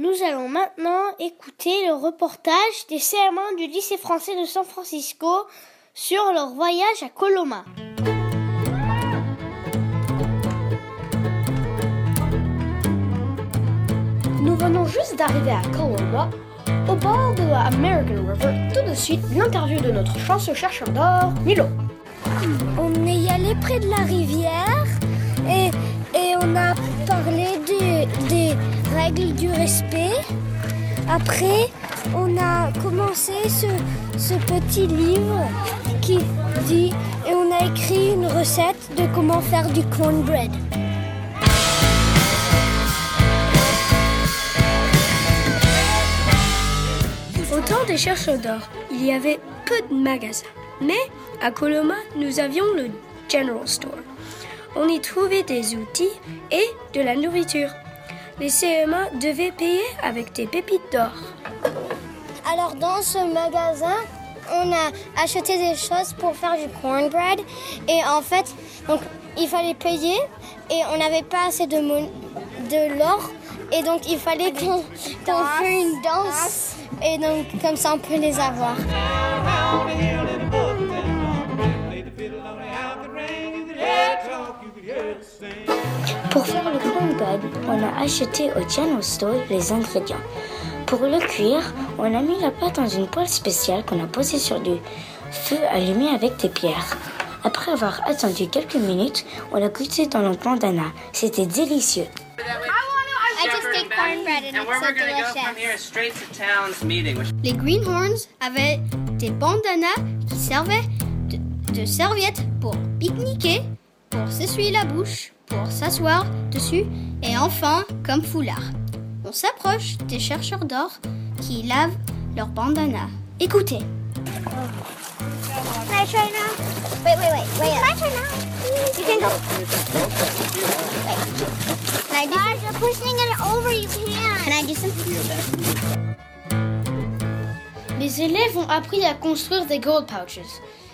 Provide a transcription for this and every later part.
Nous allons maintenant écouter le reportage des CM1 du lycée français de San Francisco sur leur voyage à Coloma. Nous venons juste d'arriver à Coloma, au bord de la American River. Tout de suite, l'interview de notre chanceux chercheur d'or, Milo. On est allé près de la rivière et, et on a parlé des, des règles du respect. Après, on a commencé ce, ce petit livre qui dit et on a écrit une recette de comment faire du cornbread. Au temps des chercheurs d'or, il y avait peu de magasins. Mais à Coloma, nous avions le General Store. On y trouvait des outils et de la nourriture. Les CM1 devaient payer avec des pépites d'or. Alors dans ce magasin, on a acheté des choses pour faire du cornbread et en fait, donc il fallait payer et on n'avait pas assez de mon- de l'or et donc il fallait qu'on qu'on fasse une danse et donc comme ça on peut les avoir. Pour faire le cornbread, on a acheté au General Store les ingrédients. Pour le cuire, on a mis la pâte dans une poêle spéciale qu'on a posée sur du feu allumé avec des pierres. Après avoir attendu quelques minutes, on a goûté dans notre bandana. C'était délicieux. I just ate cornbread and And where we're gonna go from here is straight to town's meeting, which Les Greenhorns avaient des bandanas qui servaient de, de serviettes pour pique-niquer, pour s'essuyer la bouche, pour s'asseoir dessus et enfin comme foulard. On s'approche des chercheurs d'or qui lavent leurs bandanas. Écoutez. Can I try now? Wait, wait, wait, wait. Can I try now? You can go. Wait. Can I do Guys, you're pushing it over. You can't. Can I do some? Les élèves ont appris à construire des gold pouches.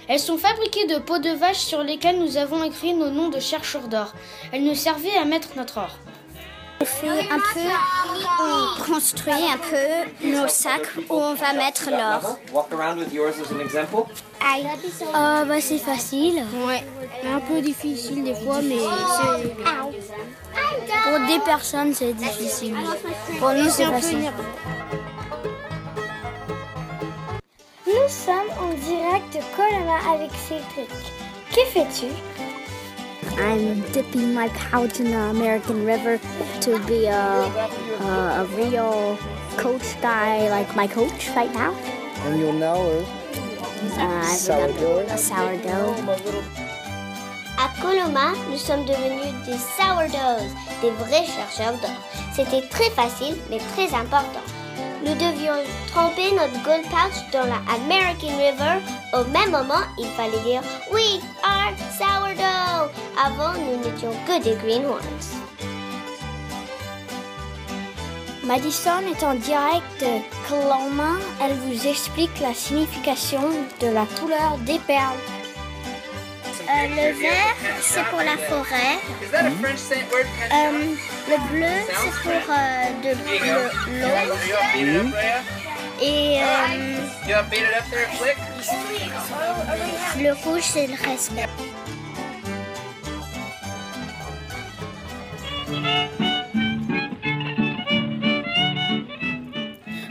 Elles sont fabriquées de peaux de vache sur lesquelles nous avons écrit nos noms de chercheurs d'or. Elles nous servaient à mettre notre or. On fait un peu, on construit un peu nos sacs où on va mettre l'or. walk around with yours as an example? Ah bah c'est facile. Ouais, un peu difficile des fois, mais c'est Pour des personnes c'est difficile. Pour nous c'est facile. Nous sommes en direct de Coloma avec Cédric. Que fais-tu? I'm dipping my pouch in the American River to be a, a, a real coach guy like my coach right now. And you'll now learn Uh, Sourdough. a sourdough. À Coloma, nous sommes devenus des sourdoughs, des vrais chercheurs d'or. C'était très facile, mais très important. Nous devions tremper notre gold pouch dans la American River. Au même moment, il fallait dire We are sourdough. Avant, nous n'étions que des greenhorns. Madison est en direct de Coloma. Elle vous explique la signification de la couleur des perles. Euh, le vert, c'est pour la forêt. Is that a French sa- word? Euh, le bleu, c'est pour euh, de le- l'eau. You wanna beat it up, Rhea? Et euh, le rouge, c'est le respect.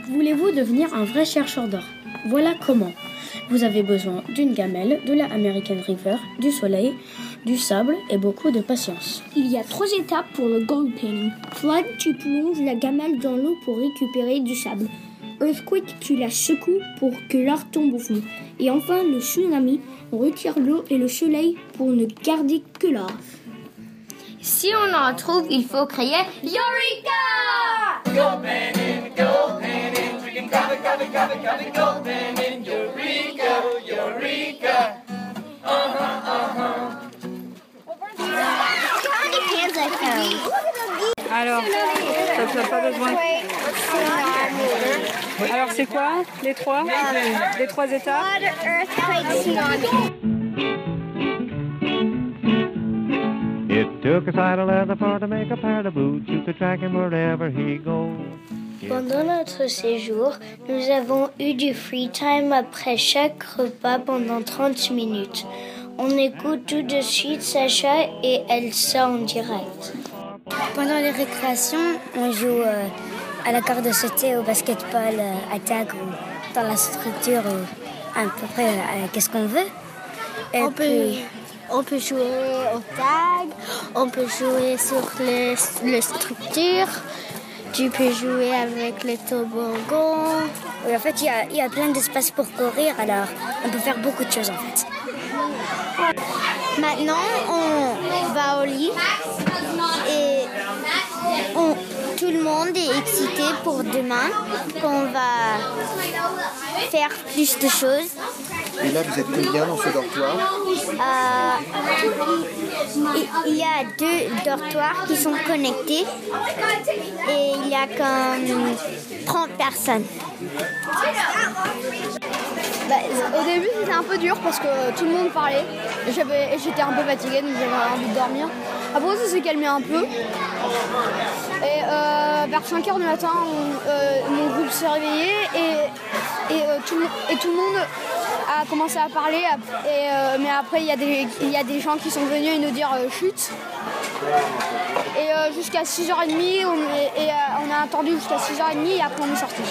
Voulez-vous devenir un vrai chercheur d'or? Voilà comment. Vous avez besoin d'une gamelle, de la American River, du soleil, du sable et beaucoup de patience. Il y a trois étapes pour le gold painting. Flood, tu plonges la gamelle dans l'eau pour récupérer du sable. Earthquake, tu la secoues pour que l'or tombe au fond. Et enfin, le tsunami, on retire l'eau et le soleil pour ne garder que l'or. Si on en trouve, il faut crier Eureka! Alors, ça n'as pas besoin. Alors c'est quoi les trois? Les trois étapes It took a side of leather for to make a pair of boots. You could track him wherever he goes. Pendant notre séjour, nous avons eu du free time après chaque repas pendant 30 minutes. On écoute tout de suite Sacha et Elsa en direct. Pendant les récréations, on joue euh, à la corde de sauter, au basketball, euh, à tag ou dans la structure, ou à peu près euh, qu'est-ce qu'on veut. Et On peut, puis, on peut jouer au tag, on peut jouer sur les, les structures, tu peux jouer avec les toboggans. oui, en fait, il y a, il y a plein d'espace pour courir, alors on peut faire beaucoup de choses en fait. Maintenant, on va au lit et on- tout le monde est excité pour demain qu'on va faire plus de choses. Et là, vous êtes combien dans ce dortoir Euh, il- il y a deux dortoirs qui sont connectés et il y a comme 30 personnes. Bah, au début, c'était un peu dur parce que tout le monde parlait. Et j'avais- et J'étais un peu fatiguée, donc j'avais envie de dormir. Après, ça s'est calmé un peu. Et euh, vers 5 h du matin, on- euh, mon groupe s'est réveillé et, et, euh, tout, et tout le monde a commencé à parler. Et, mais après, il y, a des- il y a des gens qui sont venus nous dire chute. Et jusqu'à 6h30, on, et, on a attendu jusqu'à 6h30 et après on est sorti.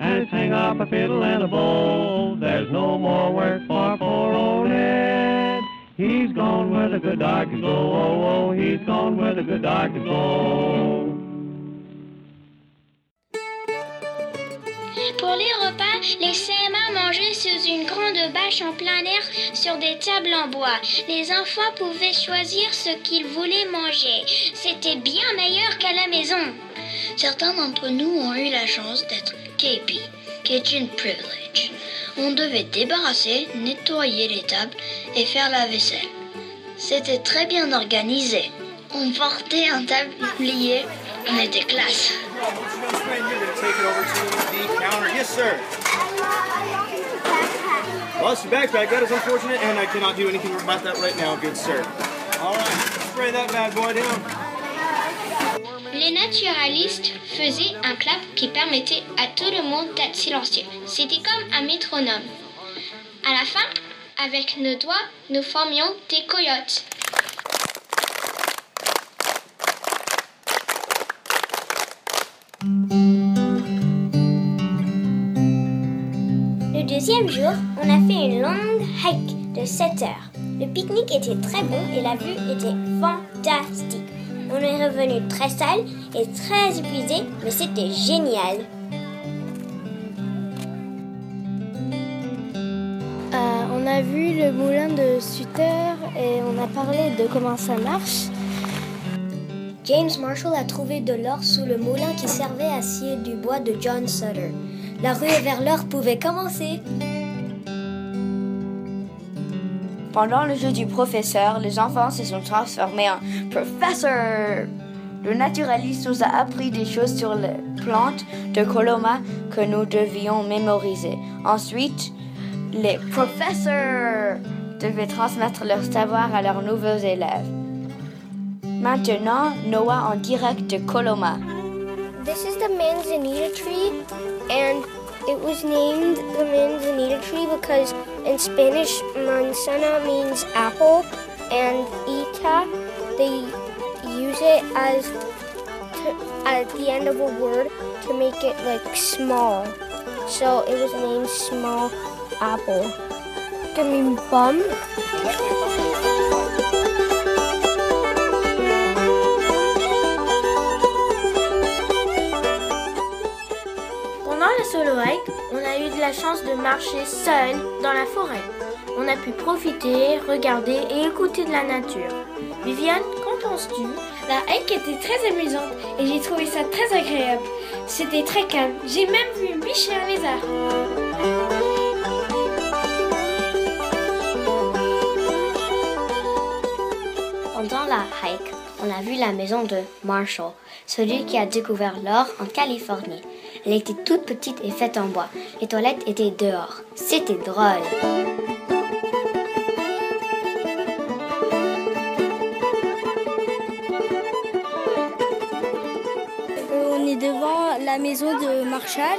And hang up a fiddle and a bow. There's no more work for poor old Ed. He's gone where the good doctors go. Oh, oh, he's gone where the good doctors go. Pour les repas, les CMA mangeaient sous une grande bâche en plein air sur des tables en bois. Les enfants pouvaient choisir ce qu'ils voulaient manger. C'était bien meilleur qu'à la maison. Certains d'entre nous ont eu la chance d'être KP, Kitchen Privilege. On devait débarrasser, nettoyer les tables et faire la vaisselle. C'était très bien organisé. On portait un tablier, on était classe. Lost your backpack. That is unfortunate, and I cannot do anything about that right now, good sir. All right, spray that bad boy down. Les naturalistes faisaient un clap qui permettait à tout le monde d'être silencieux. C'était comme un métronome. À la fin, avec nos doigts, nous formions des coyotes. Le deuxième jour, on a fait une longue hike de 7 heures. Le pique-nique était très bon et la vue était fantastique. On est revenu très sale et très épuisé, mais c'était génial. Euh, on a vu le moulin de Sutter et on a parlé de comment ça marche. James Marshall a trouvé de l'or sous le moulin qui servait à scier du bois de John Sutter. La ruée vers l'or pouvait commencer. Pendant le jeu du professeur, les enfants se sont transformés en professeur. Le naturaliste nous a appris des choses sur les plantes de Coloma que nous devions mémoriser. Ensuite, les professeurs devaient transmettre leur savoir à leurs nouveaux élèves. Maintenant, Noah en direct de Coloma. This is the manzanita tree, and it was named the manzanita tree because in Spanish, manzana means apple, and ita, they use it as to, at the end of a word to make it like small. So it was named Small Apple. I mean bum. Solo hike, on a eu de la chance de marcher seul dans la forêt. On a pu profiter, regarder et écouter de la nature. Viviane, qu'en penses-tu? La hike était très amusante et j'ai trouvé ça très agréable. C'était très calme. J'ai même vu une biche et un lézard. Pendant la hike, on a vu la maison de Marshall, celui qui a découvert l'or en Californie. Elle était toute petite et faite en bois. Les toilettes étaient dehors. C'était drôle. est devant la maison de Marshall,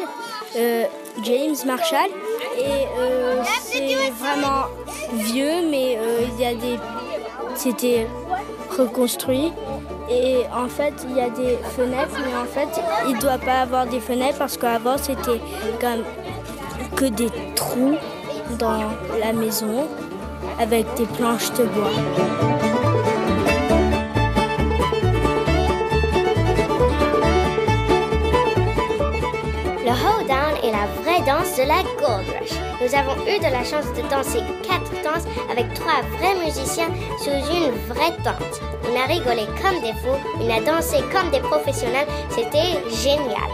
euh, James Marshall. Et euh, c'est vraiment vieux, mais euh, il y a des. C'était reconstruit. Et en fait, il y a des fenêtres, mais en fait, il ne doit pas avoir des fenêtres parce qu'avant, c'était comme que des trous dans la maison avec des planches de bois. La vraie danse de la Gold Rush. Nous avons eu de la chance de danser quatre danses avec trois vrais musiciens sous une vraie tente. On a rigolé comme des fous, on a dansé comme des professionnels, c'était génial.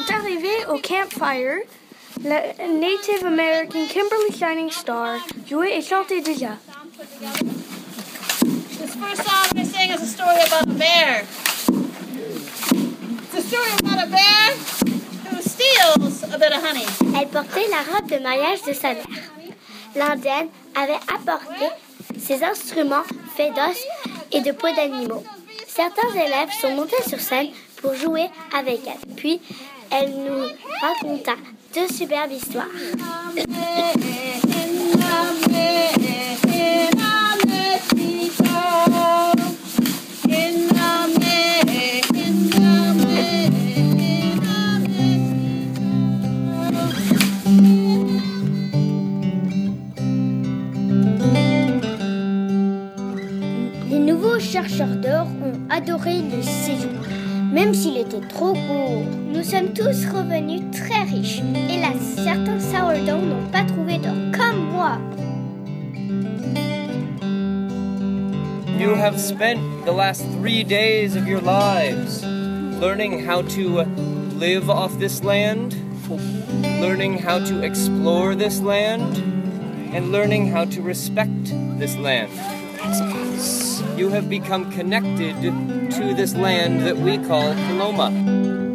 Sont arrivés au campfire, la Native American Kimberly Shining Star jouait et chantait déjà. This first song I sing is a story about a bear. It's a story about a bear who steals a bit of honey. Elle portait la robe de mariage de sa mère. L'indienne avait apporté ses instruments faits d'os et de peau d'animaux. Certains élèves sont montés sur scène pour jouer avec elle. Puis, elle nous raconta deux superbes histoires. Les nouveaux chercheurs d'or ont adoré le séjour, même s'il était trop court. Sommes tous revenus très riches. Hélas, certains sourdough n'ont pas trouvé d'or, comme moi. You have spent the last three days of your lives learning how to live off this land, learning how to explore this land, and learning how to respect this land. You have become connected to this land that we call Paloma.